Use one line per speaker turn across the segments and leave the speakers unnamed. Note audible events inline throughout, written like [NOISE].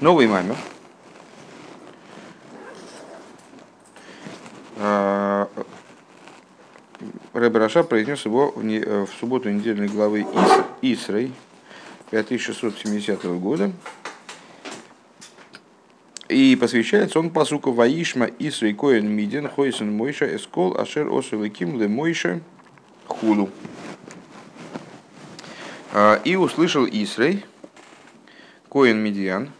Новый мамер. А, Рэбе Раша произнес его в, не, в субботу недельной главы Ис, Исрей 5670 года. И посвящается он посуку Ваишма Исрей Коэн Миден Хойсен Мойша Эскол Ашер Осулеким Ле Мойша Хулу. А, и услышал Исрей, Коэн Медиан.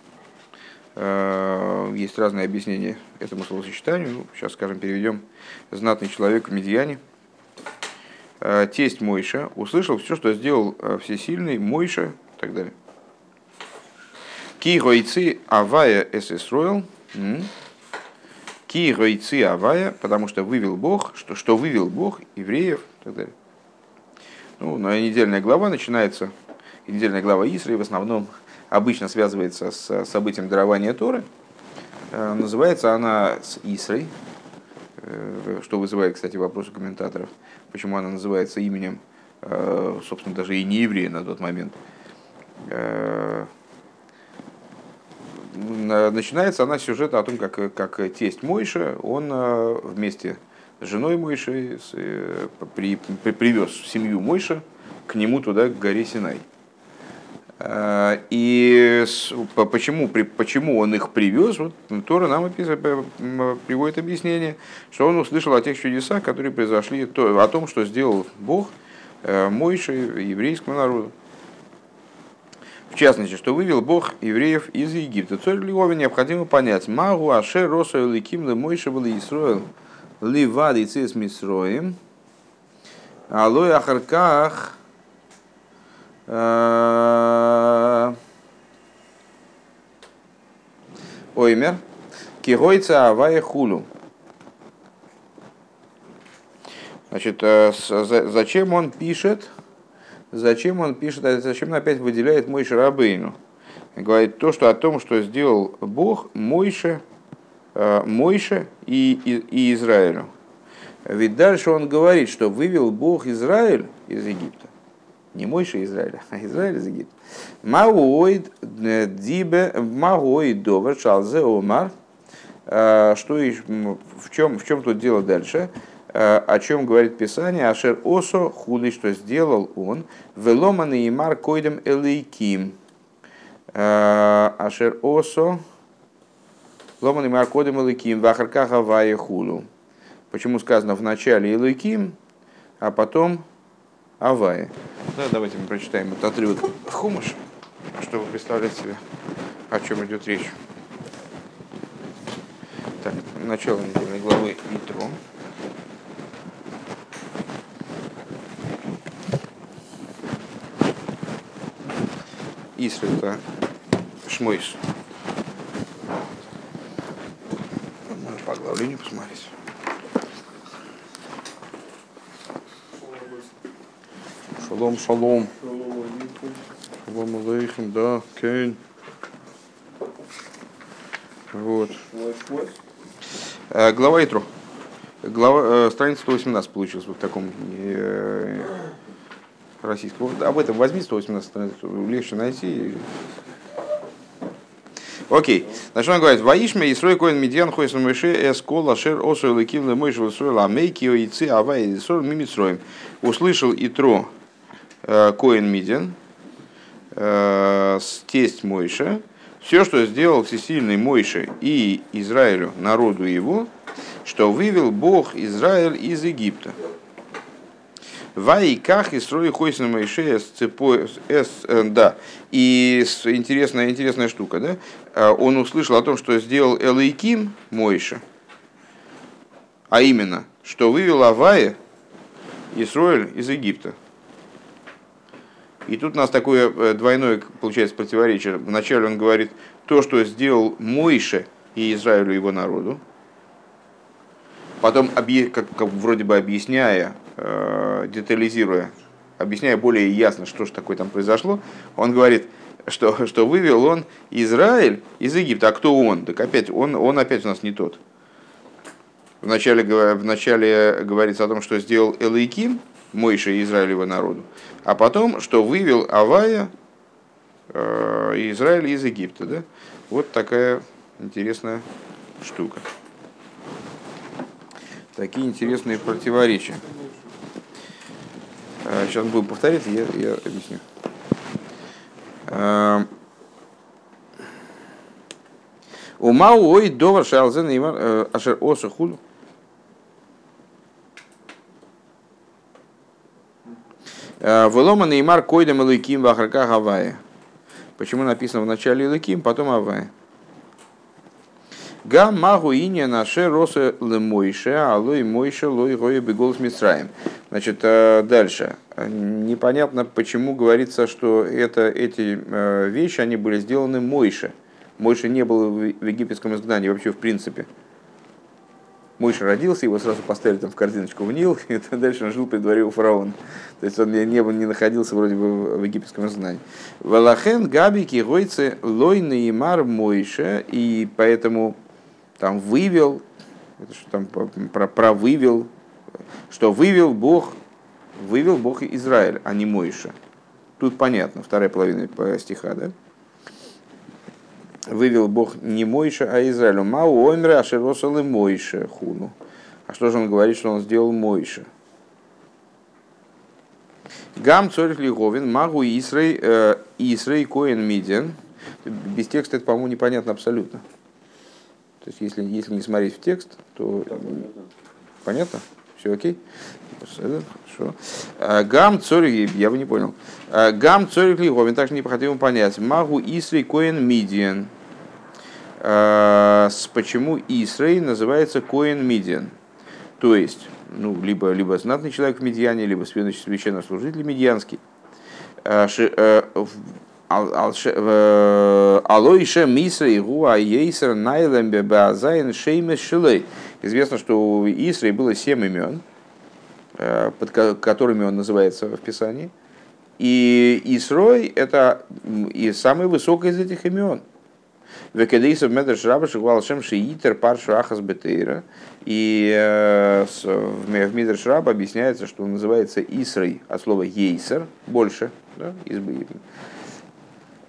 А, есть разные объяснения этому словосочетанию. Ну, сейчас, скажем, переведем знатный человек в Медиане. А, тесть Мойша услышал все, что сделал всесильный Мойша и так далее. Ки гойцы авая эсэсроил. Ки гойцы авая, потому что вывел Бог, что, что вывел Бог евреев и так далее. Ну, недельная глава начинается, недельная глава Исры в основном обычно связывается с событием дарования Торы. Э, называется она с Исрой, э, что вызывает, кстати, вопросы комментаторов, почему она называется именем, э, собственно, даже и не еврея на тот момент начинается она сюжет о том, как, как тесть Мойша, он э, вместе с женой Мойши э, при, при, привез семью Мойша к нему туда, к горе Синай. Э, и почему, почему он их привез, вот Тора нам приводит объяснение, что он услышал о тех чудесах, которые произошли, о том, что сделал Бог Мойши еврейскому народу. В частности, что вывел Бог евреев из Египта. Царь Львове необходимо понять. Магу Аше Роса Ликим Мойша был Исроил Ливад и Цис Мисроим. Алой Ахарках э, Оймер Кигойца Авая Хулу. Значит, э, зачем он пишет зачем он пишет, а зачем он опять выделяет Мойше Рабейну? Говорит то, что о том, что сделал Бог Мойше, э, Мойше и, и, и Израилю. Ведь дальше он говорит, что вывел Бог Израиль из Египта. Не Мойше Израиля, а Израиль из Египта. Мауоид э, дибе мауоид довер шалзе омар. Э, что в чем, в чем тут дело дальше? Э, о чем говорит Писание, Ашер Осо хули, что сделал он, веломан и мар койдем элейким. Ашер Осо, ломан и мар койдем элейким, вахарка гавая хулу. Почему сказано в начале элейким, а потом авая. Да, давайте мы прочитаем этот отрывок Хумыш, чтобы представлять себе, о чем идет речь. Так, начало недельной главы Итро. Исра это Шмойш. Можно по оглавлению посмотреть. Шалом, шалом. Шалом алейхим, да, кейн. Вот. Э, глава Итру. Глава, э, страница 118 получилась вот в таком э, российского. Об этом возьми 118 легче найти. Окей. Значит, он говорит, Ваишме и строй коин медиан хойсом мыши эскол ашер осу леким лемойш высрой ламейки ойцы авай и сор мимитсроем. Услышал Итро коин медиан, э, тесть Мойша, все, что сделал всесильный Мойше и Израилю, народу его, что вывел Бог Израиль из Египта. Вайках и строй хойсен Моисея с цепой с э, да. И интересная, интересная штука, да? Он услышал о том, что сделал Элейким Мойша, а именно, что вывел Авая Исроэль из Египта. И тут у нас такое э, двойное, получается, противоречие. Вначале он говорит то, что сделал Мойше и Израилю его народу. Потом, как, как вроде бы объясняя, Э, детализируя, объясняя более ясно, что же такое там произошло, он говорит, что, что вывел он Израиль из Египта. А кто он? Так опять, он, он опять у нас не тот. Вначале, вначале говорится о том, что сделал Элейким, Мойша и Израилева народу, а потом, что вывел Авая э, Израиль из Египта. Да? Вот такая интересная штука. Такие интересные противоречия. Сейчас будем повторять, я, я объясню. Умау ой довар шалзен имар ашер осу Велома Неймар койдем Элыким Вахарка Гавайя. Почему написано в начале Элыким, потом Авая? Гам магу ине наше росы лемойше, алой мойше лой гою бегол Мисраем. Значит, дальше. Непонятно, почему говорится, что это, эти вещи, они были сделаны Мойше. Мойша не был в египетском изгнании вообще в принципе. Мойша родился, его сразу поставили там в корзиночку в Нил, [LAUGHS] и дальше он жил при дворе у фараона. То есть он не, не, находился вроде бы в египетском изгнании. Валахен габики гойцы лойны и мар Мойша, и поэтому там вывел, это что там про, про вывел, что вывел Бог, вывел Бог Израиль, а не Мойша. Тут понятно, вторая половина стиха, да? Вывел Бог не Мойша, а Израилю. Мау омре ашеросалы Мойша хуну. А что же он говорит, что он сделал Мойша? Гам цорих лиговин, магу Исрей, э, Исрей коин миден. Без текста это, по-моему, непонятно абсолютно. То есть, если, если не смотреть в текст, то... Понятно? Все окей? Хорошо. А, гам цорих, я бы не понял. А, гам цорих лиговин, также необходимо понять. Магу Исрей коин. А, почему Исрей называется Коин Мидиан. То есть, ну, либо, либо знатный человек в Медиане, либо священнослужитель медианский. А, э, э, Алоиша Мисра и Гуа Ейсер Найлембе Базайн Шеймес Шилей. Известно, что у Исрей было семь имен, э, под которыми он называется в Писании. И Исрой – это и самый высокий из этих имен – Векадейсов медрш раба шигвал шем шиитер паршу ахас бетейра. И э, в Мидрш Раба объясняется, что он называется Исрой от слова Ейсер, больше, да, избы.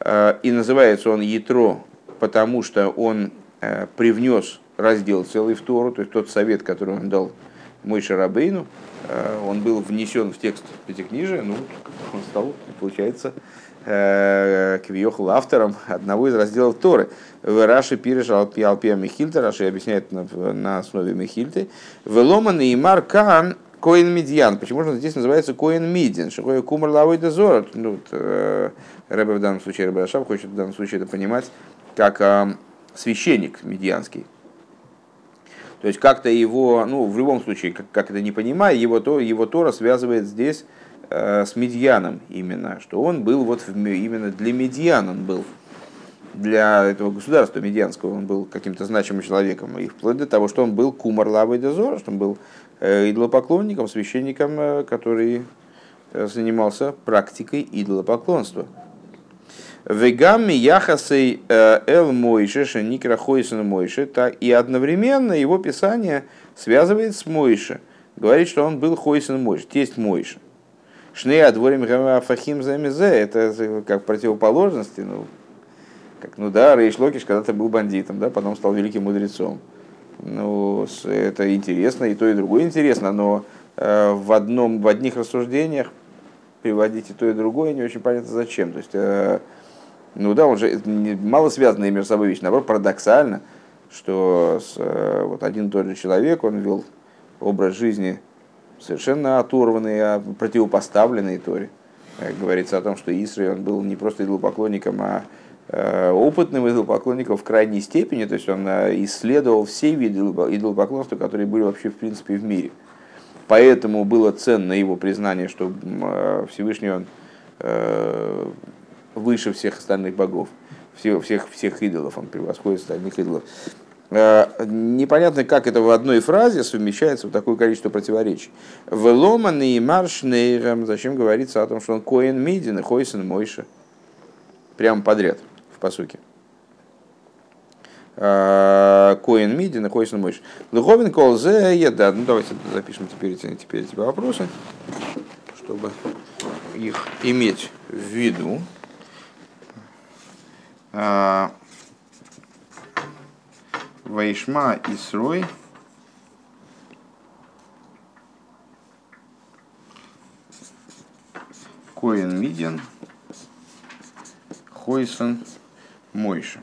Э, и называется он Ятро, потому что он привнес раздел целый в Тору, то есть тот совет, который он дал мой Шарабейну, он был внесен в текст Пятикнижия, ну, он стал, получается, квиохл автором одного из разделов Торы. В Раши пириш алпия Михильта, Раши объясняет на, основе Михильты. Веломан и Мар Кан Коин Медьян. Почему же он здесь называется Коин Мидин? Шахой Кумар Лавой Дезор. Ну, вот, э, Рэбе в данном случае, Рэбе Рашав хочет в данном случае это понимать как э, священник медианский. То есть как-то его, ну, в любом случае, как, как это не понимая, его, то, его Тора связывает здесь э, с медианом именно, что он был вот в, именно для медиан он был для этого государства медианского он был каким-то значимым человеком, и вплоть до того, что он был кумар лавы дезора, что он был э, идолопоклонником, священником, э, который э, занимался практикой идолопоклонства. Вегамми яхасей эл мойше шеникра хойсен мойше, и одновременно его писание связывает с Мойше, говорит, что он был хойсен мойше, тесть мойше. Шнея дворим фахим замезе, это как противоположности, ну, как, ну да, Рейш Локиш когда-то был бандитом, да, потом стал великим мудрецом. Ну, это интересно, и то, и другое интересно, но э, в, одном, в одних рассуждениях приводить и то, и другое не очень понятно зачем. То есть, э, ну да, он же мало связанные между собой вещи, наоборот, парадоксально, что с, э, вот один и тот же человек, он вел образ жизни совершенно оторванный, а противопоставленный Торе. Говорится о том, что Исрой, он был не просто идолопоклонником, а Э, опытным идолопоклонником в крайней степени, то есть он э, исследовал все виды идолопоклонства, которые были вообще в принципе в мире. Поэтому было ценно его признание, что э, Всевышний он выше всех остальных богов, всех, всех, всех идолов, он превосходит остальных идолов. Непонятно, как это в одной фразе совмещается в такое количество противоречий. Веломан и маршнейрам, зачем говорится о том, что он коин мидин и хойсен мойша. Прямо подряд в посуке. А, Коин Миди находится на мышь. Луховин кол зе еда. Ну давайте запишем теперь теперь эти вопросы, чтобы их иметь в виду. Вайшма Исрой Коин Миден Хойсон Мойша.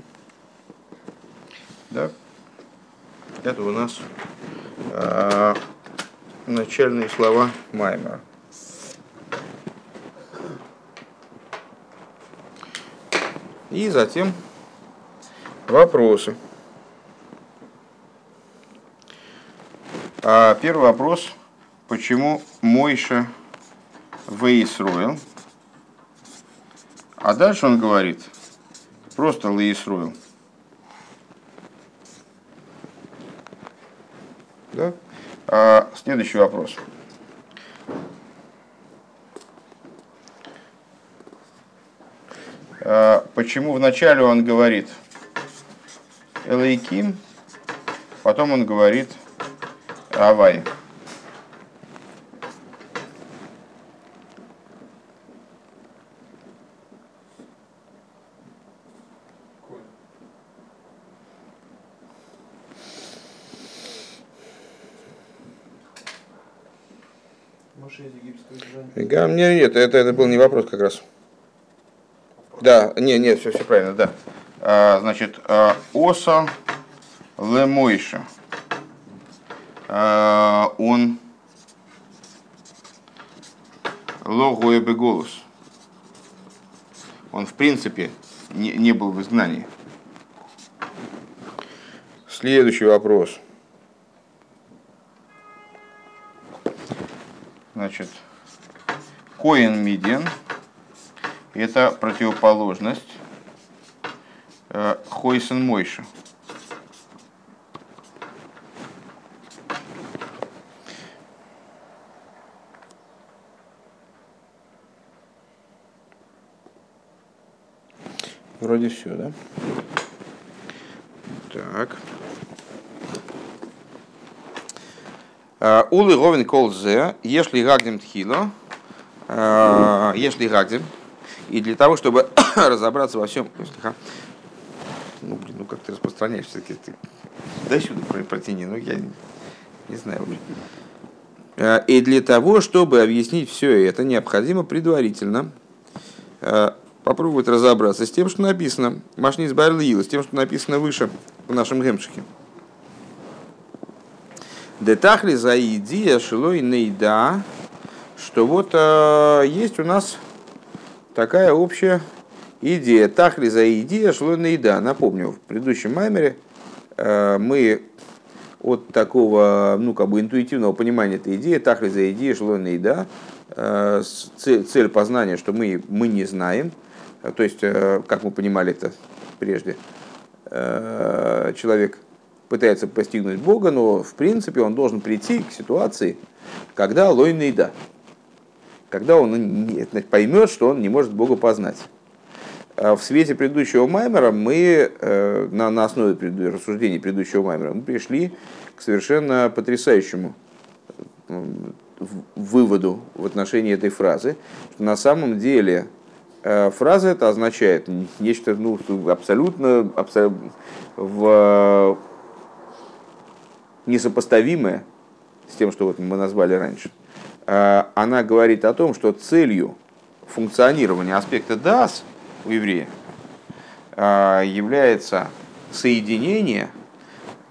Да? Это у нас э, начальные слова Маймера. И затем вопросы. А первый вопрос, почему Мойша Вейсроил? А дальше он говорит, просто Лейсроил. Да? А, следующий вопрос. Почему вначале он говорит Элейким, потом он говорит Авай. Нет, нет, это, это был не вопрос как раз. Да, не, не, все, все правильно, да. А, значит, Оса Лемойша. А, он Логуя голос. Он, в принципе, не, не был в изгнании. Следующий вопрос. Значит, Коин Миден – это противоположность э, Хойсен Мойша. Вроде все, да? Так. Э, Улы Говин Колзе, если Гагдем Тхило, Э, если Гагдин. И для того, чтобы [COUGHS] разобраться во всем... Ну, блин, ну как ты распространяешься? Все-таки ты до сюда протяни, ну я не, не знаю. Блин. Э, и для того, чтобы объяснить все это, необходимо предварительно э, попробовать разобраться с тем, что написано. Машни избавил с тем, что написано выше в нашем гемшике. Детахли за идея шилой нейда что вот э, есть у нас такая общая идея. Тахли за идея шло на еда. Напомню, в предыдущем маймере э, мы от такого, ну, как бы интуитивного понимания этой идеи, тахли за идея шло на еда, э, цель, цель познания, что мы, мы не знаем, то есть, э, как мы понимали это прежде, человек пытается постигнуть Бога, но в принципе он должен прийти к ситуации, когда лойна еда когда он поймет, что он не может Бога познать. А в свете предыдущего Маймера мы, э, на, на основе рассуждений предыдущего Маймера, мы пришли к совершенно потрясающему выводу в отношении этой фразы, что на самом деле э, фраза это означает нечто ну, абсолютно, абсолютно в, несопоставимое с тем, что вот мы назвали раньше – Э, она говорит о том, что целью функционирования аспекта дас у еврея э, является соединение,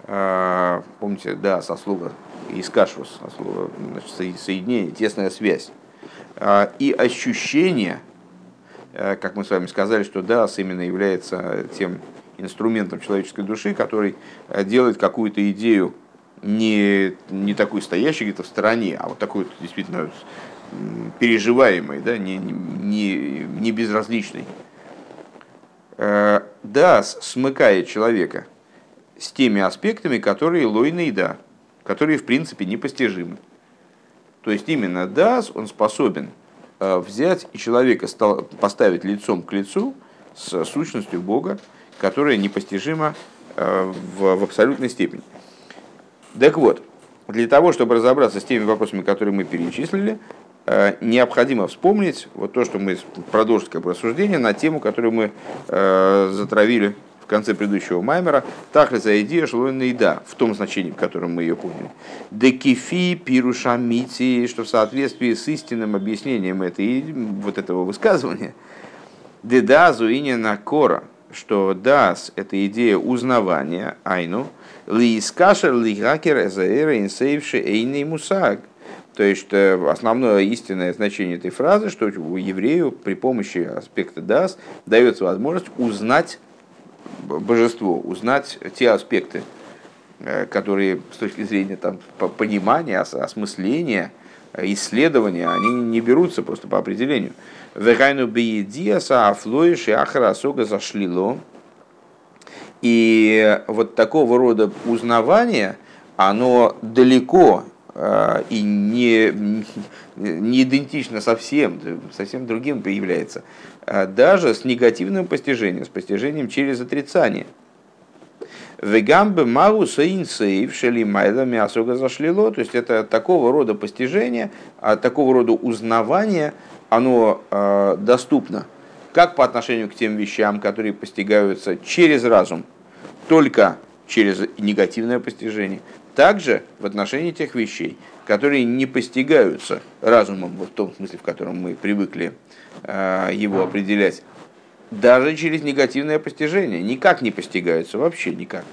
э, помните, да, со слова искашус, со слова значит, соединение, тесная связь, и ощущение, как мы с вами сказали, что дас именно является тем инструментом человеческой души, который делает какую-то идею не, не такой стоящий где-то в стороне, а вот такой действительно переживаемый, да, не, не, не безразличный. Э, дас смыкает человека с теми аспектами, которые лойны и да, которые в принципе непостижимы. То есть именно дас, он способен э, взять и человека поставить лицом к лицу с сущностью Бога, которая непостижима э, в, в абсолютной степени. Так вот, для того, чтобы разобраться с теми вопросами, которые мы перечислили, необходимо вспомнить вот то, что мы продолжим как бы рассуждение на тему, которую мы затравили в конце предыдущего маймера, тахлиса идея шлойна еда, в том значении, в котором мы ее поняли. Декифи пирушамити, что в соответствии с истинным объяснением этой, вот этого высказывания, дедазу на кора, что дас – это идея узнавания, айну, ли искашер ли хакер эзаэра инсейвши эйный мусаг. То есть основное истинное значение этой фразы, что еврею при помощи аспекта дас дается возможность узнать божество, узнать те аспекты, э, которые с точки зрения там, понимания, осмысления, исследования, они не берутся просто по определению. Вегайну биедиаса афлоиш и ахарасога зашлило. И вот такого рода узнавание, оно далеко э, и не, не идентично совсем, совсем другим появляется. А даже с негативным постижением, с постижением через отрицание. Вегамбе магу сейнсейв шели майла мясога зашлило. То есть это такого рода постижение, а такого рода узнавание, оно э, доступно как по отношению к тем вещам, которые постигаются через разум, только через негативное постижение, также в отношении тех вещей, которые не постигаются разумом, вот в том смысле, в котором мы привыкли Э, его определять, даже через негативное постижение. Никак не постигаются, вообще никак.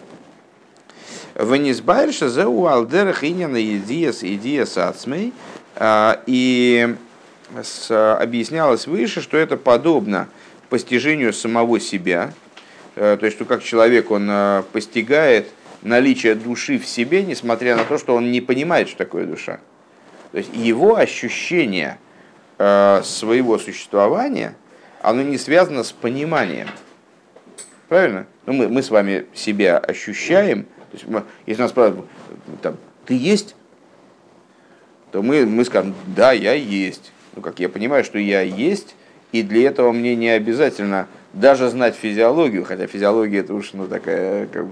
Венисбайрша за уалдерах иньяна идиас идиас ацмей. Э, и объяснялось выше, что это подобно постижению самого себя. Э, то есть, как человек, он постигает наличие души в себе, несмотря на то, что он не понимает, что такое душа. То есть его ощущение – Э, своего существования, оно не связано с пониманием. Правильно? Ну, мы, мы с вами себя ощущаем. То есть мы, если нас спрашивают, там, ты есть? То мы, мы скажем, да, я есть. Ну, как я понимаю, что я есть, и для этого мне не обязательно даже знать физиологию, хотя физиология это уж ну, такая как,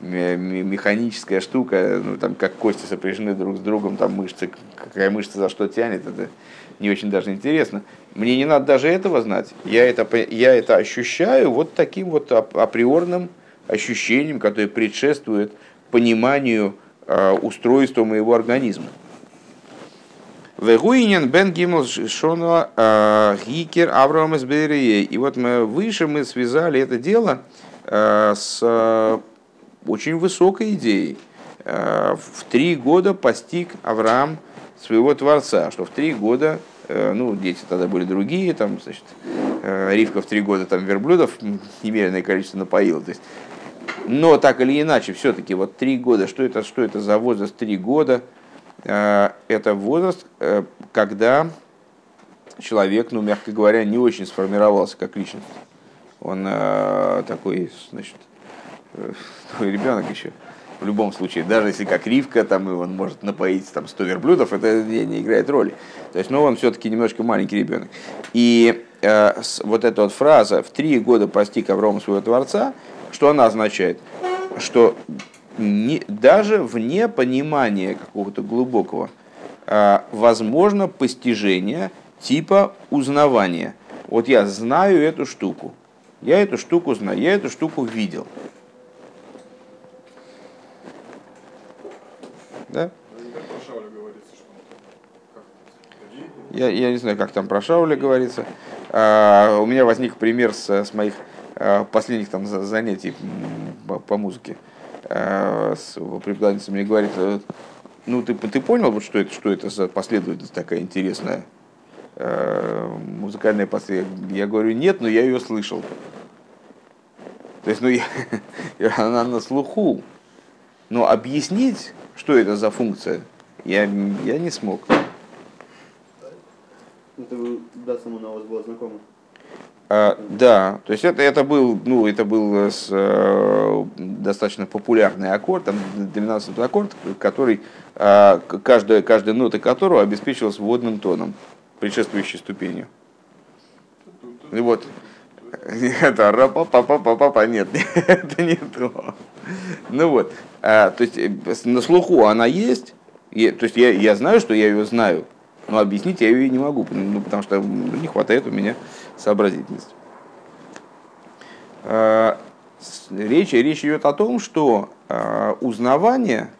механическая штука, ну, там, как кости сопряжены друг с другом, там мышцы, какая мышца за что тянет, это не очень даже интересно. Мне не надо даже этого знать. Я это, я это ощущаю вот таким вот априорным ощущением, которое предшествует пониманию э, устройства моего организма. Вегуинен бен гимл шона а, гикер Авраам из И вот мы выше мы связали это дело э, с очень высокой идеей. В три года постиг Авраам своего Творца, что в три года, э, ну, дети тогда были другие, там, значит, э, Ривка в три года там верблюдов немеренное количество напоила. То есть, но так или иначе, все-таки вот три года, что это, что это за возраст три года? Э, это возраст, когда человек, ну, мягко говоря, не очень сформировался как личность. Он такой, значит, [LAUGHS] ребенок еще в любом случае, даже если как Ривка, там, и он может напоить там, 100 верблюдов, это не играет роли. То есть, ну, он все-таки немножко маленький ребенок. И э, вот эта вот фраза «в три года постиг Авраам своего Творца», что она означает? Что не, даже вне понимания какого-то глубокого э, возможно постижение типа узнавания. Вот я знаю эту штуку, я эту штуку знаю, я эту штуку видел. Да? Я, я не знаю, как там про Шауля говорится. А, у меня возник пример с, с моих а, последних там занятий по, по музыке. А, с, преподавательница мне говорит, «Э, ну ты, ты понял, вот, что, это, что это за последовательность такая интересная? А, музыкальная последовательность? Я говорю, нет, но я ее слышал. То есть, ну, [LAUGHS] я, она на слуху. Но объяснить что это за функция, я, я не смог.
Это да, само у вас было знакомо.
А, да, то есть это, это был, ну, это был с, э, достаточно популярный аккорд, там 12 аккорд, который, э, каждая, каждая нота которого обеспечивалась вводным тоном, предшествующей ступенью. И вот, [LAUGHS] это ра па па па па па нет, [LAUGHS] это не то. Ну вот, а, то есть э, на слуху она есть, то есть я, я знаю, что я ее знаю, Но объяснить я ее не могу, ну, потому что не хватает у меня сообразительности. А, речь, речь идет о том, что а, узнавание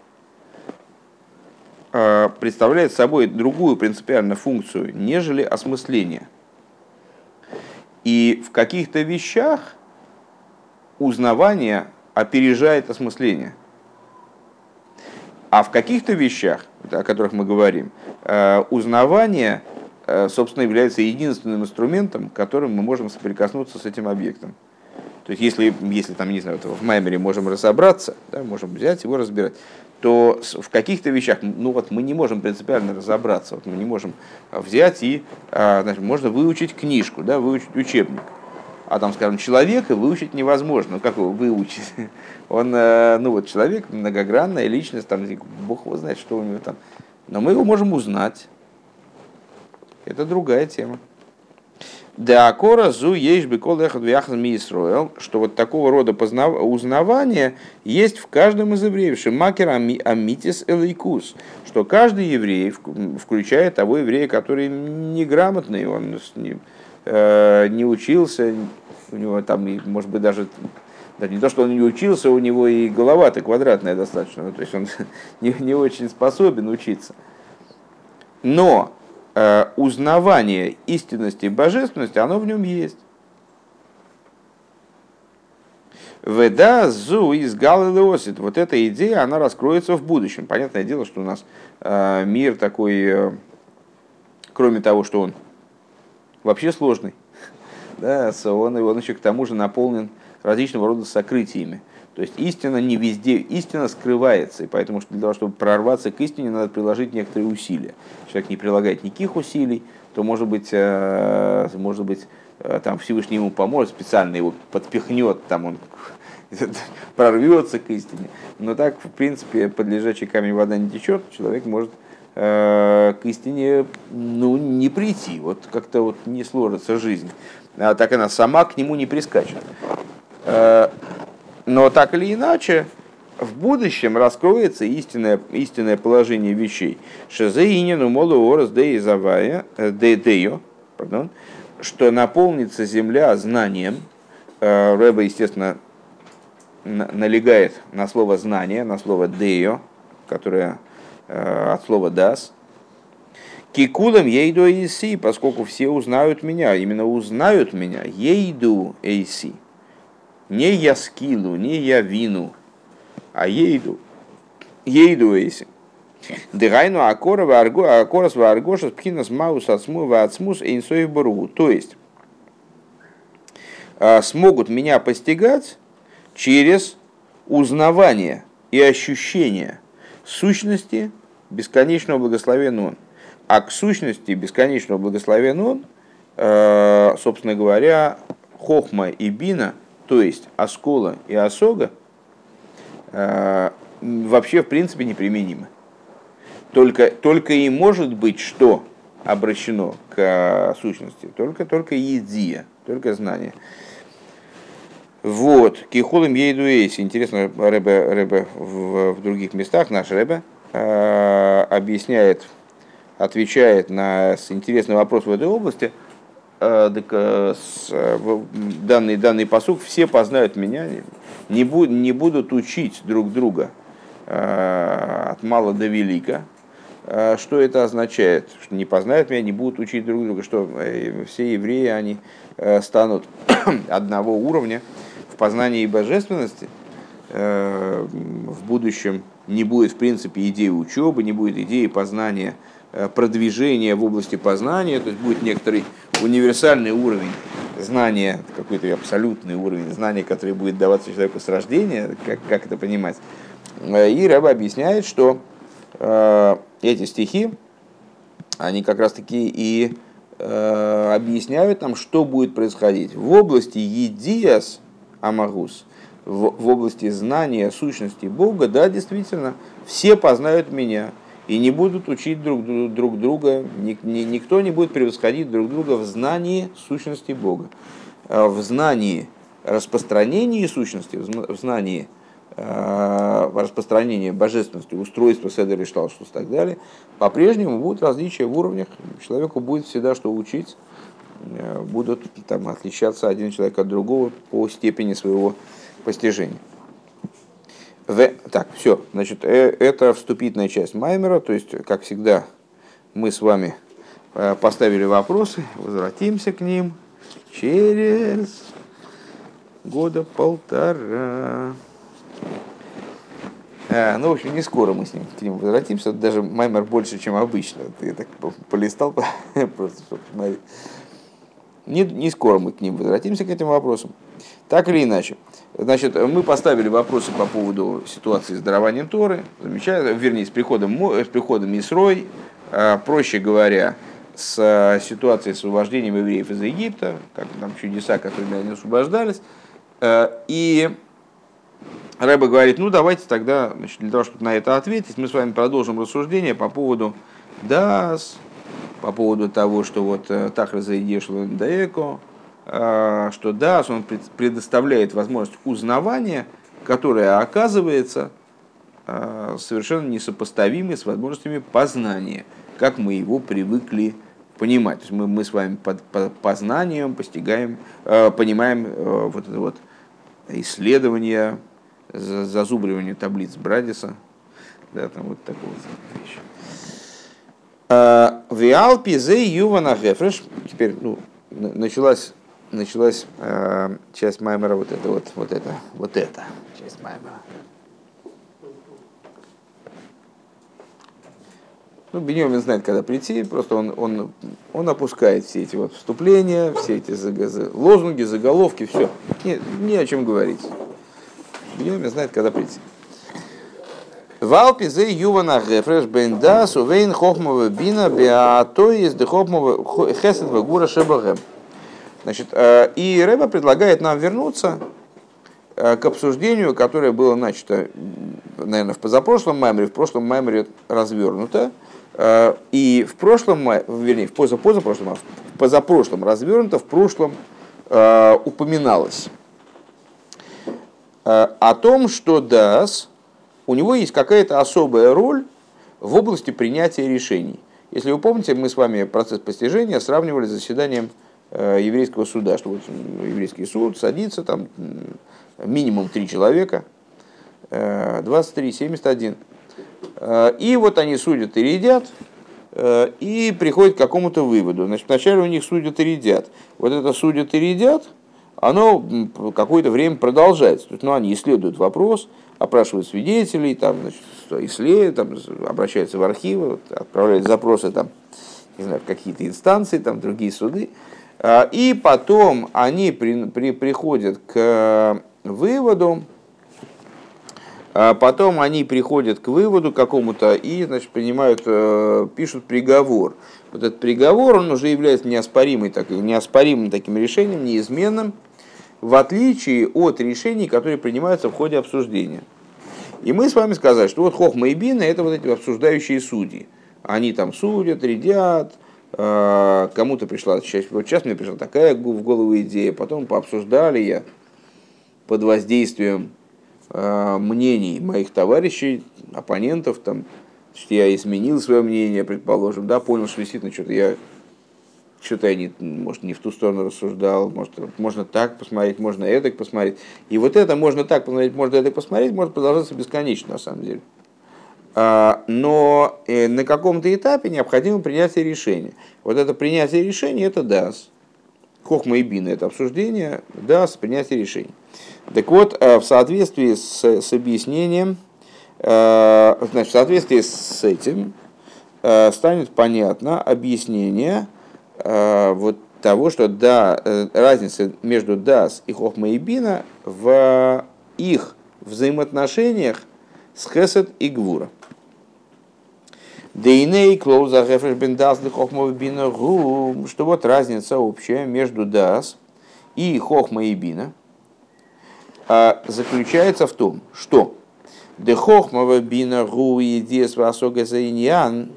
а, представляет собой другую принципиальную функцию, нежели осмысление. И в каких-то вещах узнавание опережает осмысление. А в каких-то вещах, о которых мы говорим, э, узнавание, э, собственно, является единственным инструментом, которым мы можем соприкоснуться с этим объектом. То есть, если, если там, не знаю, в Маймере можем разобраться, да, можем взять его разбирать, то в каких-то вещах, ну вот мы не можем принципиально разобраться, вот мы не можем взять и, а, значит, можно выучить книжку, да, выучить учебник. А там, скажем, человека выучить невозможно. Ну, как его выучить? [LAUGHS] Он, э, ну вот, человек, многогранная личность, там, бог его знает, что у него там. Но мы его можем узнать. Это другая тема. Да, кора зу есть бы Исроил, что вот такого рода познав... узнавание есть в каждом из евреев. Шимакер амитис элейкус, что каждый еврей, включая того еврея, который неграмотный, он не, э, не учился, у него там, может быть, даже да, не то, что он не учился, у него и голова-то квадратная достаточно, ну, то есть он [LAUGHS] не, не очень способен учиться. Но узнавание истинности и божественности, оно в нем есть. Веда зу из Галилеосит. Вот эта идея, она раскроется в будущем. Понятное дело, что у нас э, мир такой, э, кроме того, что он вообще сложный, [LAUGHS] да, он, он еще к тому же наполнен различного рода сокрытиями. То есть истина не везде, истина скрывается, и поэтому для того, чтобы прорваться к истине, надо приложить некоторые усилия. Человек не прилагает никаких усилий, то может быть, э, может быть э, там Всевышний ему поможет, специально его подпихнет, там он [LAUGHS] прорвется к истине. Но так, в принципе, под лежачий камень вода не течет, человек может э, к истине ну, не прийти. Вот как-то вот не сложится жизнь. А так она сама к нему не прискачет. Но так или иначе, в будущем раскроется истинное, истинное положение вещей. Шезеинину молу орас де завая, э, пардон, что наполнится земля знанием. Э, Рэба, естественно, налегает на слово знание, на слово део, которое от слова дас. Кикулам ейду эйси, поскольку все узнают меня, именно узнают меня, ейду эйси. Не я скилу, не я вину, а ейду. Ейду эйси. Дыгайну акора акорас варгоша пхинас маус ацму вацмус эйнсой бургу. То есть, а, смогут меня постигать через узнавание и ощущение сущности бесконечного благословенного а к сущности бесконечного благословен он, э, собственно говоря, хохма и бина, то есть оскола и осога, вообще в принципе неприменимы. Только, только и может быть что обращено к сущности, только, только едия, только знание. Вот, кихолым ейдуэйси. Интересно, Рэбе, Рэбе в, в других местах, наш Рэбе, э, объясняет отвечает на интересный вопрос в этой области, э, так, э, э, данный, данный посук все познают меня, не, буд, не будут учить друг друга от мала до велика. Что это означает? Что не познают меня, не будут учить друг друга, что все евреи, они станут [CLEARS THROAT] одного уровня в познании божественности, в будущем не будет, в принципе, идеи учебы, не будет идеи познания Э, продвижение в области познания, то есть будет некоторый универсальный уровень знания, какой-то абсолютный уровень знания, который будет даваться человеку с рождения, как, как это понимать. Э, и Рэба объясняет, что э, эти стихи, они как раз таки и э, объясняют нам, что будет происходить. В области едиас амагус, в, в области знания сущности Бога, да, действительно, все познают меня – и не будут учить друг, друг друга, никто не будет превосходить друг друга в знании сущности Бога, а в знании распространения сущности, в знании э, распространения божественности, устройства Седер и Шталшус и так далее, по-прежнему будут различия в уровнях. Человеку будет всегда что учить, э, будут там, отличаться один человек от другого по степени своего постижения. В... Так, все, значит, э, это вступительная часть Маймера, то есть, как всегда, мы с вами поставили вопросы, возвратимся к ним через года полтора. А, ну, в общем, не скоро мы с ним к ним возвратимся. Даже Маймер больше, чем обычно. Я так полистал, [LAUGHS] просто чтобы. Не, не скоро мы к ним возвратимся, к этим вопросам. Так или иначе. Значит, мы поставили вопросы по поводу ситуации с дарованием Торы. Замечательно. Вернее, с приходом, с приходом Исрой. А, проще говоря, с ситуацией с освобождением евреев из Египта, как там чудеса, которыми они освобождались. Э, и Рэба говорит, ну давайте тогда, значит, для того, чтобы на это ответить, мы с вами продолжим рассуждение по поводу ДАС, по поводу того, что вот э, так разойдешь Даэко, э, что ДАС, он предоставляет возможность узнавания, которая оказывается совершенно несопоставимой с возможностями познания, как мы его привыкли понимать. То есть мы, мы с вами под, по познанием постигаем, понимаем вот это вот исследования, зазубривание таблиц Брадиса, да, там вот такого вот вещи. А, Виалпи зе ювана гефреш. Теперь, ну, началась, началась э, часть Маймера, вот это вот, вот это, вот это, часть Маймера. Ну, Беньямин знает, когда прийти, просто он, он, он опускает все эти вот вступления, все эти лозунги, заголовки, все. Не, не о чем говорить. Беньямин знает, когда прийти. Валпи зе ювана гефреш бенда сувейн хохмова бина беато из де хохмова хесед вагура шебагэм. Значит, э, и Рэба предлагает нам вернуться э, к обсуждению, которое было начато, наверное, в позапрошлом маймере, в прошлом маймере развернуто, Э, и в прошлом, вернее, в позапозапрошлом, а в позапрошлом развернуто, в прошлом упоминалось о том, что ДАС, у него есть какая-то особая роль в области принятия решений. Если вы помните, мы с вами процесс постижения сравнивали с заседанием еврейского суда, что вот еврейский суд садится, там минимум три человека, 23, 71, Э, и вот они судят и едят, э, и приходят к какому-то выводу. Значит, вначале у них судят и едят. Вот это судят и едят, оно какое-то время продолжается. То есть, ну, они исследуют вопрос, опрашивают свидетелей, там, значит, исследуют, там, обращаются в архивы, отправляют запросы там, не знаю, в какие-то инстанции, там, другие суды. Э, и потом они при, при, приходят к выводу, а потом они приходят к выводу какому-то и значит, принимают, э, пишут приговор. Вот этот приговор, он уже является неоспоримым, так, неоспоримым таким решением, неизменным, в отличие от решений, которые принимаются в ходе обсуждения. И мы с вами сказали, что вот Хохма и Бина – это вот эти обсуждающие судьи. Они там судят, рядят, э, кому-то пришла, вот сейчас мне пришла такая в голову идея, потом пообсуждали я под воздействием Э, мнений моих товарищей, оппонентов, там, что я изменил свое мнение, предположим, да, понял, что действительно что-то я что-то я не, может, не в ту сторону рассуждал, может, можно так посмотреть, можно это посмотреть. И вот это можно так посмотреть, можно это посмотреть, может продолжаться бесконечно, на самом деле. А, но э, на каком-то этапе необходимо принятие решения. Вот это принятие решения, это даст. Хохма и Бина, это обсуждение, даст принятие решения. Так вот, э, в соответствии с, с объяснением, э, значит, в соответствии с этим станет понятно объяснение вот того, что да, разница между Дас и Хохма и Бина в их взаимоотношениях с Хесед и Гвура. Дейней клоуза гефреш бен дас хохма бина гу, что вот разница общая между дас и хохма и бина – а, заключается в том, что де хохмава бина гу и диес васога заиньян,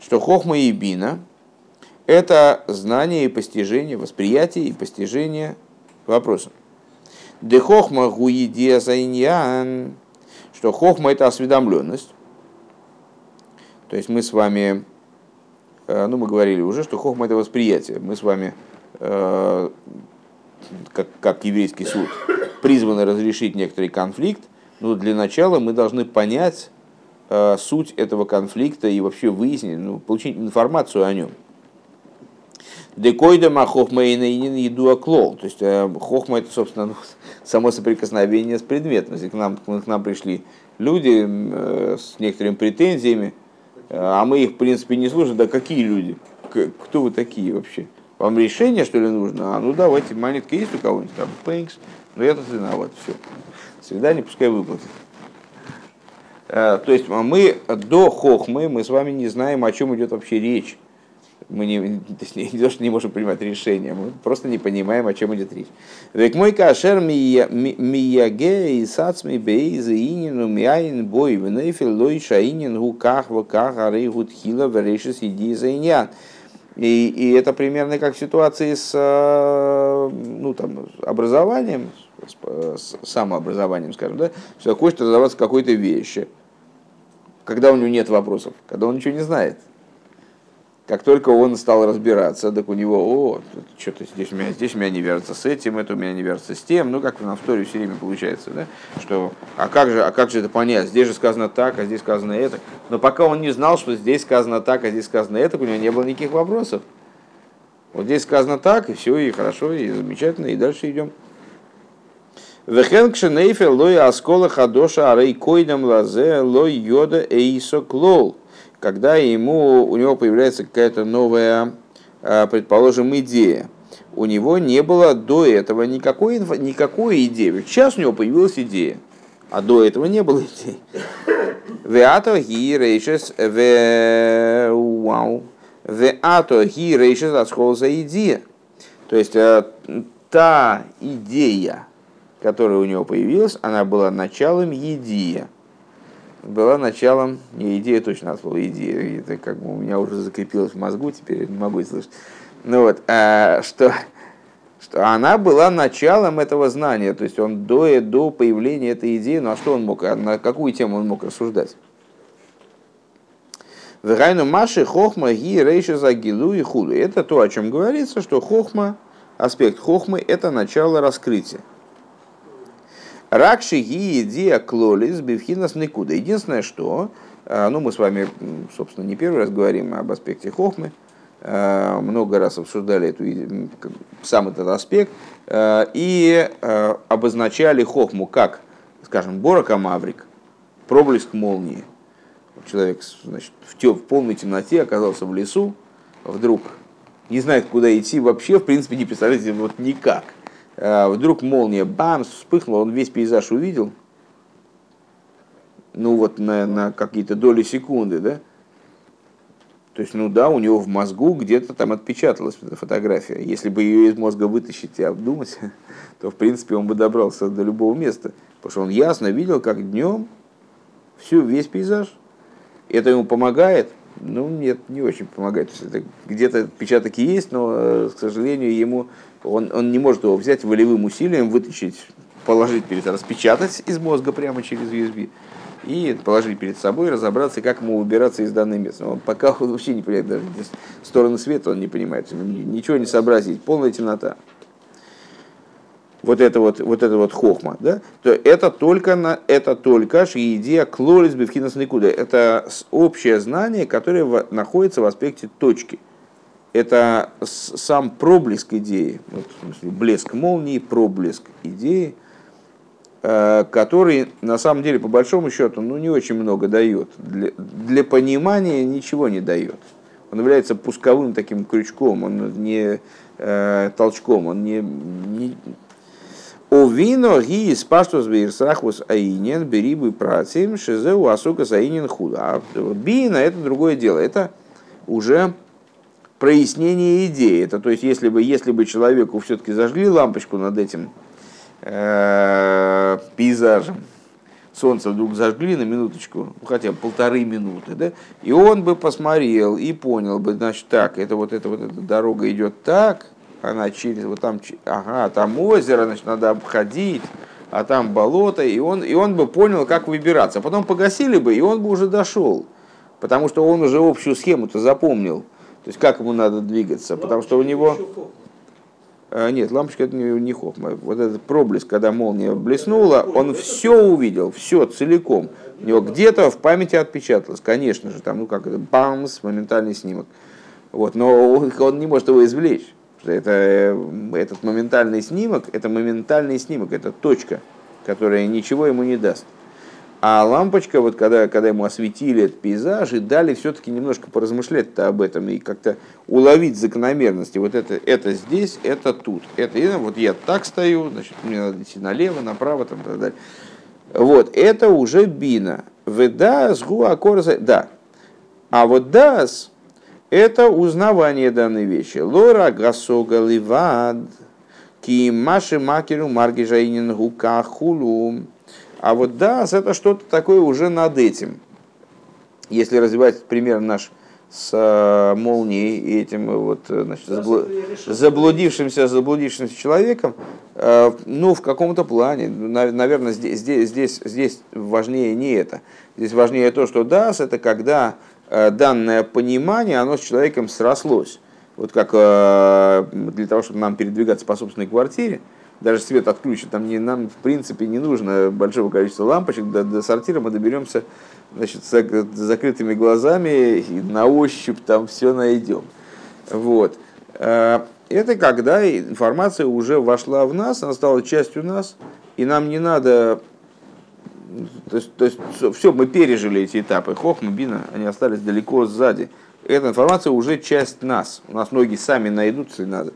что хохма и бина – это знание и постижение, восприятие и постижение вопроса. Де хохма гуидия зайньян, что хохма это осведомленность. То есть мы с вами, э, ну мы говорили уже, что хохма это восприятие. Мы с вами, э, как, как еврейский суд, призваны разрешить некоторый конфликт, но для начала мы должны понять э, суть этого конфликта и вообще выяснить, ну, получить информацию о нем. Декойда хохма и еду оклол. То есть э, хохма это, собственно, ну, [LAUGHS] само соприкосновение с предметом. Если к нам, к нам пришли люди э, с некоторыми претензиями, э, а мы их, в принципе, не слушаем, да какие люди? Кто вы такие вообще? Вам решение, что ли, нужно? А ну давайте, монетка есть у кого-нибудь там? Пэнкс. Ну я тут виноват, все. Свидание, пускай выплатит. То есть мы до хохмы, мы с вами не знаем, о чем идет вообще речь мы не, точнее, не то, что не можем принимать решения, мы просто не понимаем, о чем идет речь. Век мой кашер мияге и сацми бей заинину мияин бой венефил лой шаинин гуках ваках ары гудхила верешис иди заиньян. И, и это примерно как в ситуации с ну, там, образованием, с, с самообразованием, скажем, да, что хочет разобраться какой-то вещи, когда у него нет вопросов, когда он ничего не знает. Как только он стал разбираться, так у него, о, что-то здесь у меня, здесь у меня не вяжется с этим, это у меня не вяжется с тем, ну как на истории все время получается, да, что, а как же, а как же это понять, здесь же сказано так, а здесь сказано это, но пока он не знал, что здесь сказано так, а здесь сказано это, у него не было никаких вопросов. Вот здесь сказано так, и все, и хорошо, и замечательно, и дальше идем. Вехен кшенейфел лой аскола хадоша арей койдам лазе лой йода эйсо клол когда ему, у него появляется какая-то новая, а, предположим, идея. У него не было до этого никакой, никакой идеи. Сейчас у него появилась идея, а до этого не было идеи. Веато ги рейшес вау. Веато ги рейшес за идея. То есть а, та идея, которая у него появилась, она была началом идеи была началом, не идея точно от слова идея, это как бы у меня уже закрепилось в мозгу, теперь не могу это слышать. Ну вот, а, что, что она была началом этого знания, то есть он до, до появления этой идеи, ну а что он мог, на какую тему он мог рассуждать? Вегайну Маши Хохма Ги Рейши Загилу и Худу. Это то, о чем говорится, что Хохма, аспект Хохмы, это начало раскрытия. Ракши ги идея клолис бифхинас никуда. Единственное, что, а, ну мы с вами, собственно, не первый раз говорим об аспекте хохмы, а, много раз обсуждали эту, сам этот аспект а, и обозначали хохму как, скажем, борока маврик, проблеск молнии. Человек значит, в, тем, в полной темноте оказался в лесу, вдруг не знает, куда идти, вообще, в принципе, не представляет вот никак – Э, вдруг молния, бам, вспыхнула, он весь пейзаж увидел, ну вот на, на какие-то доли секунды, да, то есть, ну да, у него в мозгу где-то там отпечаталась эта фотография. Если бы ее из мозга вытащить и обдумать, [LAUGHS] то, в принципе, он бы добрался до любого места. Потому что он ясно видел, как днем всю, весь пейзаж. Это ему помогает? Ну, нет, не очень помогает. где-то отпечаток есть, но, э, к сожалению, ему он, он не может его взять волевым усилием, вытащить, положить перед распечатать из мозга прямо через USB и положить перед собой, разобраться, как ему убираться из данной места. Он пока он вообще не понимает, даже стороны света он не понимает, ничего не сообразить, полная темнота. Вот это вот, вот это вот хохма, да, то это только, на, это только идея клорис бифхинас никуда. Это общее знание, которое находится в аспекте точки – это сам проблеск идеи, вот, в смысле, блеск молнии, проблеск идеи, э, который на самом деле, по большому счету, ну, не очень много дает. Для, для понимания ничего не дает. Он является пусковым таким крючком, он не э, толчком, он не, не... О вино ги из паштус вейрсрахвус аинен берибы працим шизеу асука саинен худа. Бина это другое дело. Это уже прояснение идеи. Это то есть, если бы, если бы человеку все-таки зажгли лампочку над этим э, пейзажем, солнце вдруг зажгли на минуточку, ну, хотя бы полторы минуты, да, и он бы посмотрел и понял бы, значит, так, это вот эта вот эта дорога идет так, она через, вот там, ага, там озеро, значит, надо обходить, а там болото, и он, и он бы понял, как выбираться. Потом погасили бы, и он бы уже дошел, потому что он уже общую схему-то запомнил, то есть как ему надо двигаться, потому что у него... А, Нет, лампочка это не, не хохма. Вот этот проблеск, когда молния блеснула, он все увидел, все целиком. У него где-то в памяти отпечаталось, конечно же, там, ну как это, бамс, моментальный снимок. Вот, но он не может его извлечь. Это, этот моментальный снимок, это моментальный снимок, это точка, которая ничего ему не даст. А лампочка, вот когда, когда ему осветили этот пейзаж и дали все-таки немножко поразмышлять-то об этом и как-то уловить закономерности. Вот это, это здесь, это тут. Это и вот я так стою, значит, мне надо идти налево, направо, там, так далее. Вот, это уже бина. Веда сгу акорза, да. А вот дас – это узнавание данной вещи. Лора гасога ливад, ки маши макеру марги жаинин гука хулу. А вот дас – это что-то такое уже над этим. Если развивать пример наш с э, молнией и этим э, вот, э, значит, заблу- заблудившимся, заблудившимся человеком, ну, в каком-то плане, на- наверное, здесь, здесь, здесь, важнее не это. Здесь важнее то, что дас – это когда данное понимание, оно с человеком срослось. Вот как э, для того, чтобы нам передвигаться по собственной квартире, даже свет отключит, там не, нам в принципе не нужно большого количества лампочек, до, до сортира мы доберемся значит, с закрытыми глазами и на ощупь там все найдем. Вот. Э, Это когда информация уже вошла в нас, она стала частью нас, и нам не надо... То есть, то есть все, мы пережили эти этапы. Хохма, Бина, они остались далеко сзади. Эта информация уже часть нас. У нас ноги сами найдутся надо.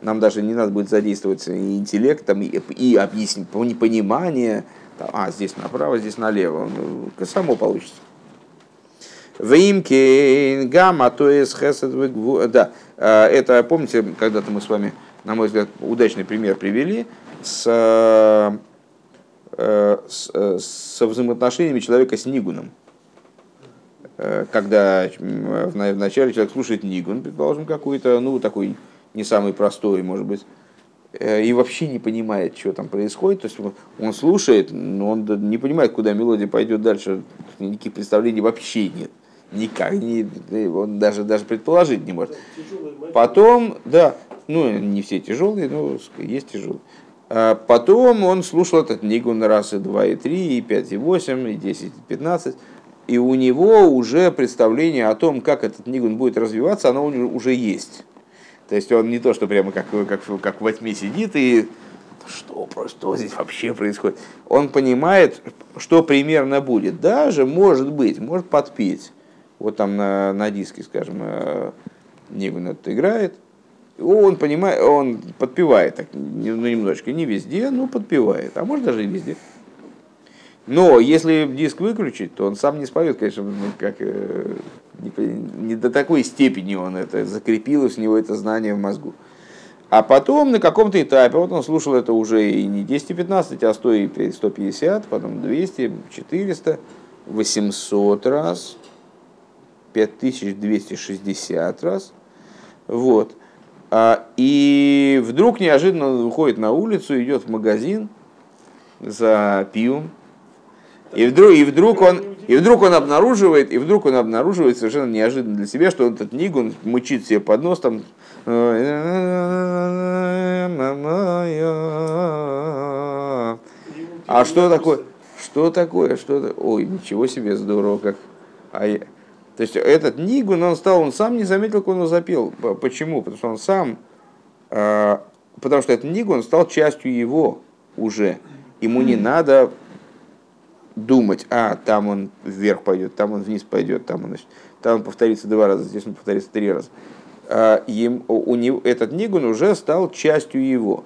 Нам даже не надо будет задействовать и там, и, и объяснить, понимание. Там, а, здесь направо, здесь налево. Ну, само получится. Вимки, гамма, то есть хесед, да, э, это, помните, когда-то мы с вами, на мой взгляд, удачный пример привели с, э, со взаимоотношениями человека с Нигуном. Э, Когда вначале человек слушает Нигун, предположим, какой-то, ну, такой не самый простой, может быть, э, и вообще не понимает, что там происходит. То есть он- слушает, но он не понимает, куда мелодия пойдет дальше. Никаких представлений вообще нет. Никак. Не, он даже, даже предположить не может. Потом, да, ну не все тяжелые, но есть тяжелые. А Потом он слушал этот Нигун раз, и два, и три, и пять, и восемь, и десять, и пятнадцать. И у него уже представление о том, как этот Нигун будет развиваться, оно у него уже есть. То есть он не то, что прямо как, как, как во тьме сидит и что, что здесь вообще происходит. Он понимает, что примерно будет. Даже, может быть, может подпеть. Вот там на, на диске, скажем, э, Нигун это играет. Он понимает, он подпевает так, ну, немножечко, не везде, но подпевает, а может даже и везде. Но если диск выключить, то он сам не споет, конечно, ну, как, э, не, не до такой степени он это закрепилось у него это знание в мозгу. А потом на каком-то этапе, вот он слушал это уже и не 10 и 15, а 100 и 150, потом 200, 400, 800 раз, 5260 раз. Вот. А, И вдруг неожиданно он выходит на улицу, идет в магазин за пивом, и вдруг, и вдруг он, и вдруг он обнаруживает, и вдруг он обнаруживает совершенно неожиданно для себя, что этот Ник, он мучит себе под нос там. А что такое? Что такое? Что это? Ой, ничего себе, здорово, как. А я- То есть этот Нигун, он стал, он сам не заметил, как он его запел. Почему? Потому что он сам, а, потому что этот Нигун стал частью его уже. Ему не надо думать, а там он вверх пойдет, там он вниз пойдет, там он, значит, там он повторится два раза, здесь он повторится три раза. А, им- у, него, этот Нигун уже стал частью его.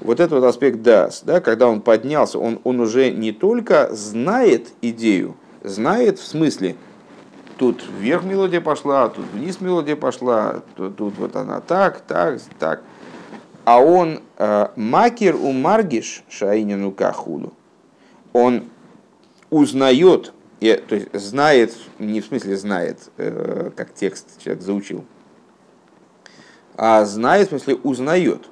Вот этот вот аспект дас, да, когда он поднялся, он, он уже не только знает идею, знает в смысле, тут вверх мелодия пошла, тут вниз мелодия пошла, тут, тут вот она так, так, так. А он э, макер у маргиш шаинину кахуду. Он узнает, и, то есть знает, не в смысле знает, э, как текст человек заучил, А знает, в смысле, узнает.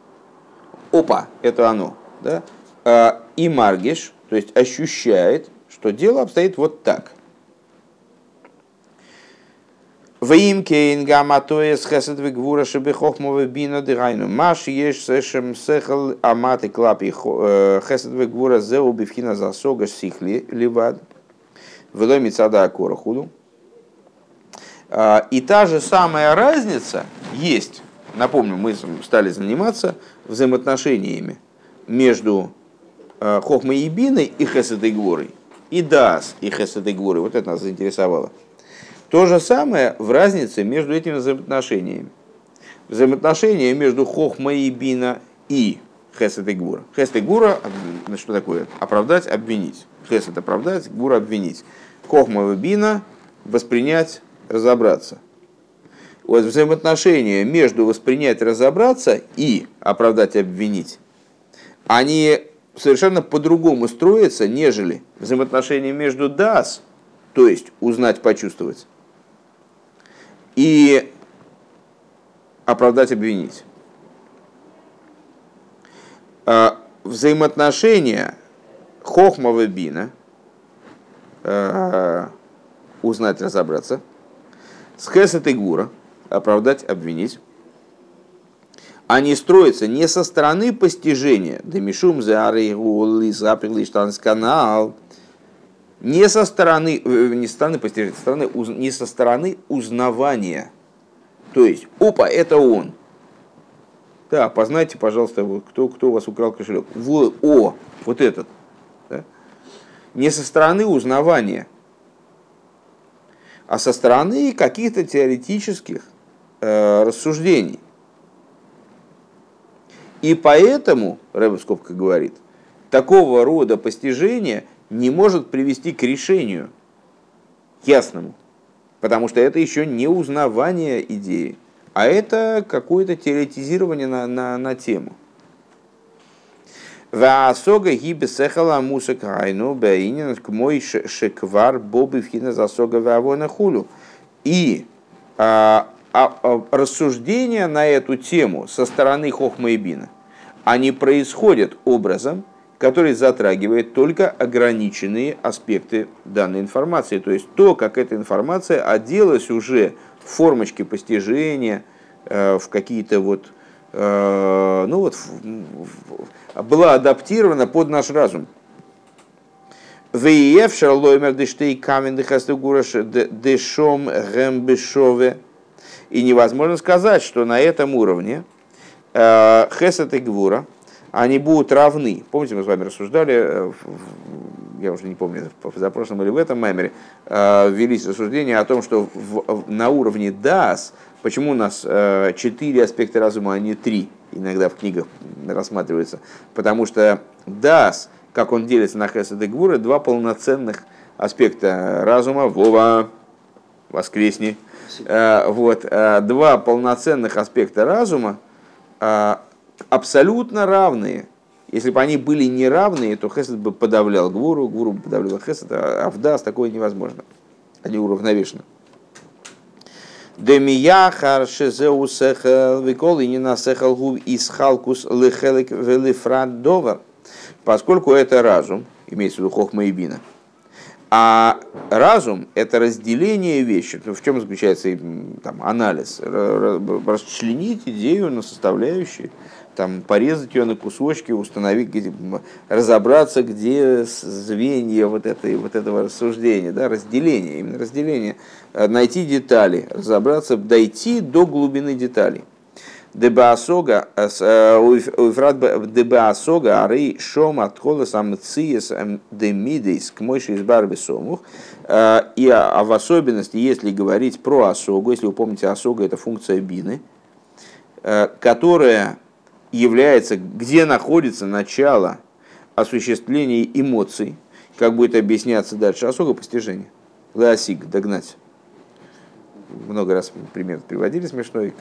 Опа, это оно. Да? А, и маргиш, то есть ощущает, что дело обстоит вот так. Вим кейн гаматоес хесед вегвура шебе хохмове бино дыгайну. Маш еш сэшем сэхал аматы клапи хесед вегвура зеу бифхина засога сихли ливад. Велой мицада акора худу. И та же самая разница есть. Напомню, мы стали заниматься взаимоотношениями между Хохмой и Биной и Хесед и Гворой. И Дас и Хесед и Гворой. Вот это нас заинтересовало. То же самое в разнице между этими взаимоотношениями. Взаимоотношения между Хохмой и Бина и Хесед и Гура. Хесед и Гура, что такое? Оправдать, обвинить. Хесед оправдать, Гура обвинить. Хохма и Бина воспринять, разобраться. Вот взаимоотношения между воспринять, разобраться и оправдать, обвинить, они совершенно по-другому строятся, нежели взаимоотношения между дас, то есть узнать, почувствовать, и оправдать, обвинить. А, взаимоотношения Хохмова Бина, а, узнать, разобраться, с Хесет и Гура, оправдать, обвинить, они строятся не со стороны постижения, Демишум Зары канал, не со стороны, э, не со стороны постижения, со стороны, не со стороны узнавания. То есть, опа, это он. Да, познайте, пожалуйста, кто, кто у вас украл кошелек. Во, о, вот этот. Да? Не со стороны узнавания, а со стороны каких-то теоретических э, рассуждений. И поэтому, Рэбе говорит, такого рода постижение не может привести к решению ясному, потому что это еще не узнавание идеи, а это какое-то теоретизирование на, на, на тему. Ваасога гибе сехала мусак айну бейнин к мой шеквар бобы вхина засога вавона хулю. И а, а, а, рассуждения на эту тему со стороны Хохма и Бина, они происходят образом, который затрагивает только ограниченные аспекты данной информации. То есть то, как эта информация оделась уже в формочке постижения, э, в какие-то вот, э, ну вот, была адаптирована под наш разум. Веев шарлоймер дештей камен дешом гембешове и невозможно сказать, что на этом уровне э, Хесет и Гвура, они будут равны. Помните, мы с вами рассуждали, э, я уже не помню, в запрошлом или в этом мемере, э, велись рассуждения о том, что в, на уровне ДАС, почему у нас четыре аспекта разума, а не три, иногда в книгах рассматривается, потому что ДАС, как он делится на Хесед и Гвура, два полноценных аспекта. Разума, Вова, воскресни, Э, вот, э, два полноценных аспекта разума, э, абсолютно равные. Если бы они были неравные, то Хесед бы подавлял Гвуру, Гвуру бы подавлял Хесед, а в такое невозможно. Они уравновешены. Демияхар шезеу сехал викол и не насехал губ из халкус лехелек велифрат довар. Поскольку это разум, имеется в виду хохма и бина, а разум – это разделение вещи. В чем заключается там, анализ? Расчленить идею на составляющие, там, порезать ее на кусочки, установить, где, разобраться, где звенья вот, этой, вот этого рассуждения, да, разделение, именно разделение, э, найти детали, разобраться, дойти до глубины деталей. Дебаасога, э, уифрат дебаасога, ары шом от холосам циес демидейс к мойши из барби сомух. Э, и а в особенности, если говорить про осогу, если вы помните, осога это функция бины, э, которая является, где находится начало осуществления эмоций, как будет объясняться дальше, осога постижения. Ласик, догнать. много раз пример приводили смешной.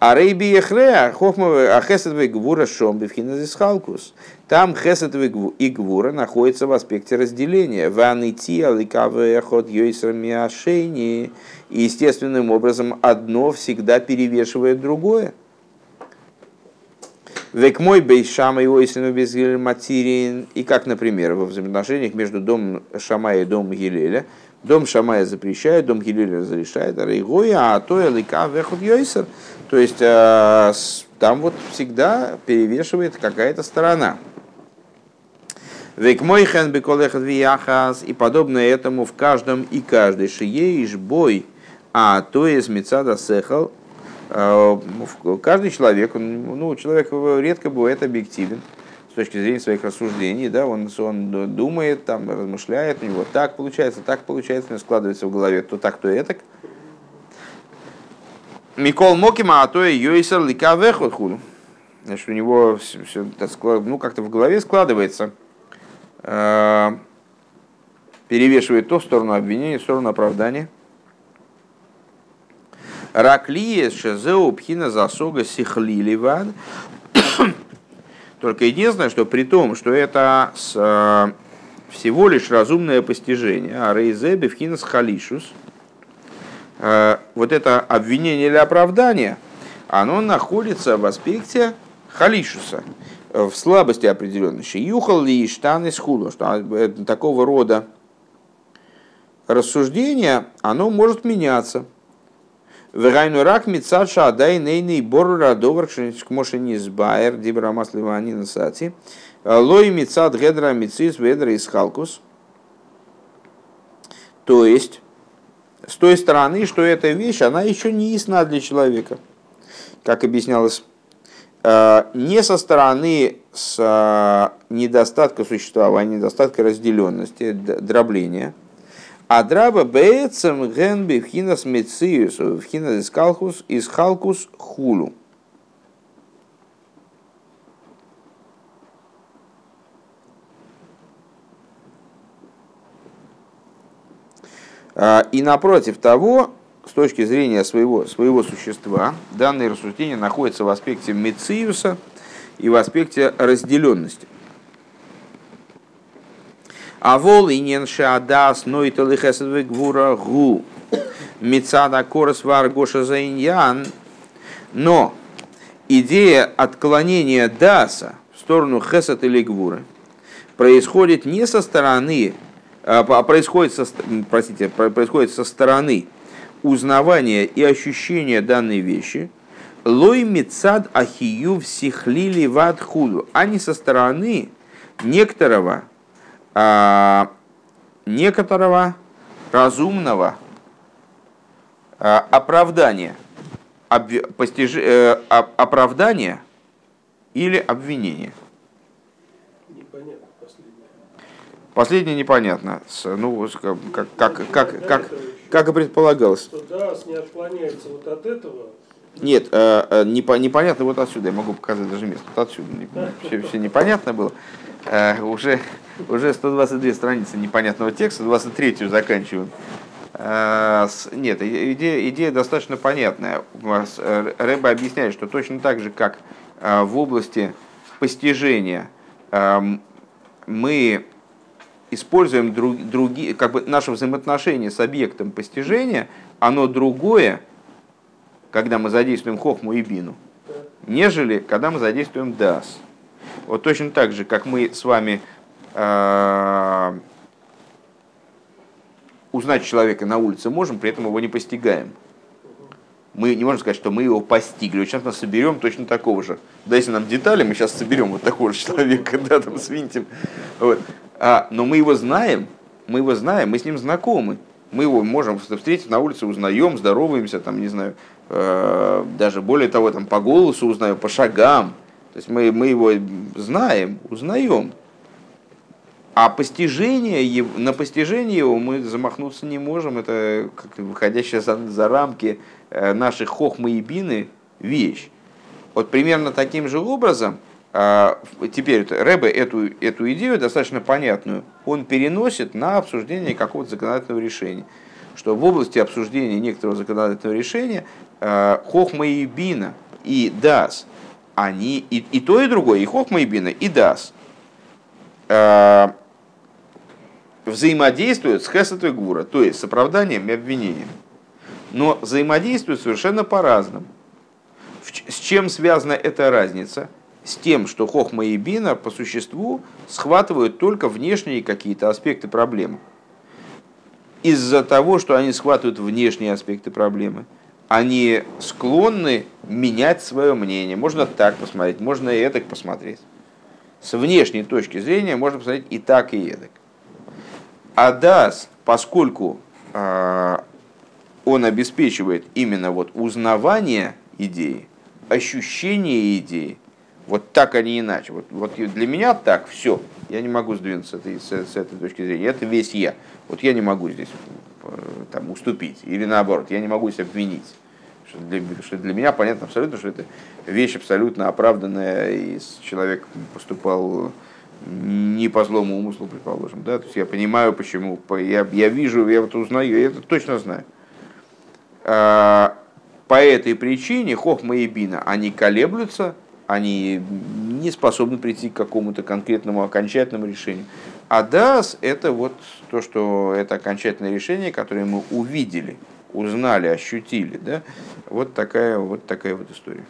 А рейби ехреа хохмовы а хесетвей гвура шом бифхиназис халкус. Там хесетвей и гвура находится в аспекте разделения. Ванити аликаве ход йойсрами ашейни. Естественным образом одно всегда перевешивает другое. Век мой бейшама и ойсину без материн. И как, например, во взаимоотношениях между домом Шамая и домом Гилеля. Дом Шамая запрещает, дом Гилеля разрешает, а Рейгоя, а то Элика Вехот Йойсер. То есть э, там вот всегда перевешивает какая-то сторона. Век мой хен беколехат вияхас и подобное этому в каждом и каждой шиеиш бой, а то есть мецада сехал каждый человек, он, ну, человек редко бывает объективен с точки зрения своих рассуждений, да, он, он думает, там, размышляет, у него так получается, так получается, у него складывается в голове то так, то этак. Микол Мокима, а то и Йойсер Лика Вехот Значит, у него все, все ну, как-то в голове складывается, э, перевешивает то в сторону обвинения, в сторону оправдания. Раклие шезеу пхина засога сихлиливан. [COUGHS] Только единственное, что при том, что это с, э, всего лишь разумное постижение, а рейзе бифхинас халишус, э, вот это обвинение или оправдание, оно находится в аспекте халишуса, в слабости определенности. Юхал ли штаны схуду, что э, такого рода рассуждение, оно может меняться. Вегайну рак мицадша адай нейный бору радовар кмошени сбайер дибра масливани насати. Лой мицад гедра мицис ведра из халкус. То есть, с той стороны, что эта вещь, она еще не ясна для человека. Как объяснялось, не со стороны с недостатка существования, недостатка разделенности, дробления – Адраба беецем генби вхинас мециус, вхинас из калхус, из халкус хулу. И напротив того, с точки зрения своего, своего существа, данное рассуждение находится в аспекте мециуса и в аспекте разделенности. А вол инен шадас ноит лихесед гвура гу. Мицада корос вар гоша заиньян. Но идея отклонения даса в сторону хесед или гвуры происходит не со стороны, а, происходит со, простите, происходит со стороны узнавания и ощущения данной вещи, лой мицад ахию всихлили вадхуду, а не со стороны некоторого некоторого разумного а, оправдания, постиж... Э, оправдания или обвинения.
Непонятно последнее.
Последнее непонятно. Ну, как, как, как, как, как и предполагалось.
Что ДАС не отклоняется вот от этого,
нет, э, э, непонятно вот отсюда, я могу показать даже место, вот отсюда, все, все непонятно было. Э, уже, уже 122 страницы непонятного текста, 23 заканчиваем. Нет, идея, идея достаточно понятная. Рэба объясняет, что точно так же, как в области постижения мы используем друг, другие, как бы наше взаимоотношение с объектом постижения, оно другое, когда мы задействуем хохму и бину, нежели когда мы задействуем дас. Вот точно так же, как мы с вами э, узнать человека на улице можем, при этом его не постигаем. Мы не можем сказать, что мы его постигли. Вот сейчас мы соберем точно такого же. Дайте нам детали, мы сейчас соберем вот такого же человека, [LAUGHS] да, там свинтим. Вот. А, но мы его знаем, мы его знаем, мы с ним знакомы. Мы его можем встретить на улице, узнаем, здороваемся, там, не знаю, Э, даже более того, там, по голосу узнаю, по шагам. То есть мы, мы его знаем, узнаем. А постижение, на постижение его мы замахнуться не можем. Это как выходящая за, за рамки э, наших хохмы и бины вещь. Вот примерно таким же образом, э, теперь Рэбе эту, эту идею достаточно понятную, он переносит на обсуждение какого-то законодательного решения. что в области обсуждения некоторого законодательного решения э, хохма и бина и дас, они и, и то, и другое, и хохма и бина, и дас, взаимодействуют с хесет и гура, то есть с оправданием и обвинением. Но взаимодействуют совершенно по-разному. С чем связана эта разница? С тем, что хохма и бина по существу схватывают только внешние какие-то аспекты проблемы. Из-за того, что они схватывают внешние аспекты проблемы, они склонны менять свое мнение. Можно так посмотреть, можно и эдак посмотреть. С внешней точки зрения можно посмотреть и так, и эдак. А дас, поскольку э, он обеспечивает именно вот узнавание идеи, ощущение идеи, вот так, а не иначе. Вот, вот для меня так, все. Я не могу сдвинуться с этой, с, с этой точки зрения. Это весь я. Вот я не могу здесь э, там, уступить. Или наоборот, я не могу себя обвинить. Что для, что для меня понятно абсолютно, что это вещь абсолютно оправданная, и человек поступал не по злому умыслу, предположим. Да? То есть я понимаю, почему. Я, я вижу, я вот узнаю, я это точно знаю. А, по этой причине Хохма и Бина, они колеблются, они не способны прийти к какому-то конкретному окончательному решению. А Дас – это вот то, что это окончательное решение, которое мы увидели, узнали, ощутили. Да? Вот, такая, вот такая вот история.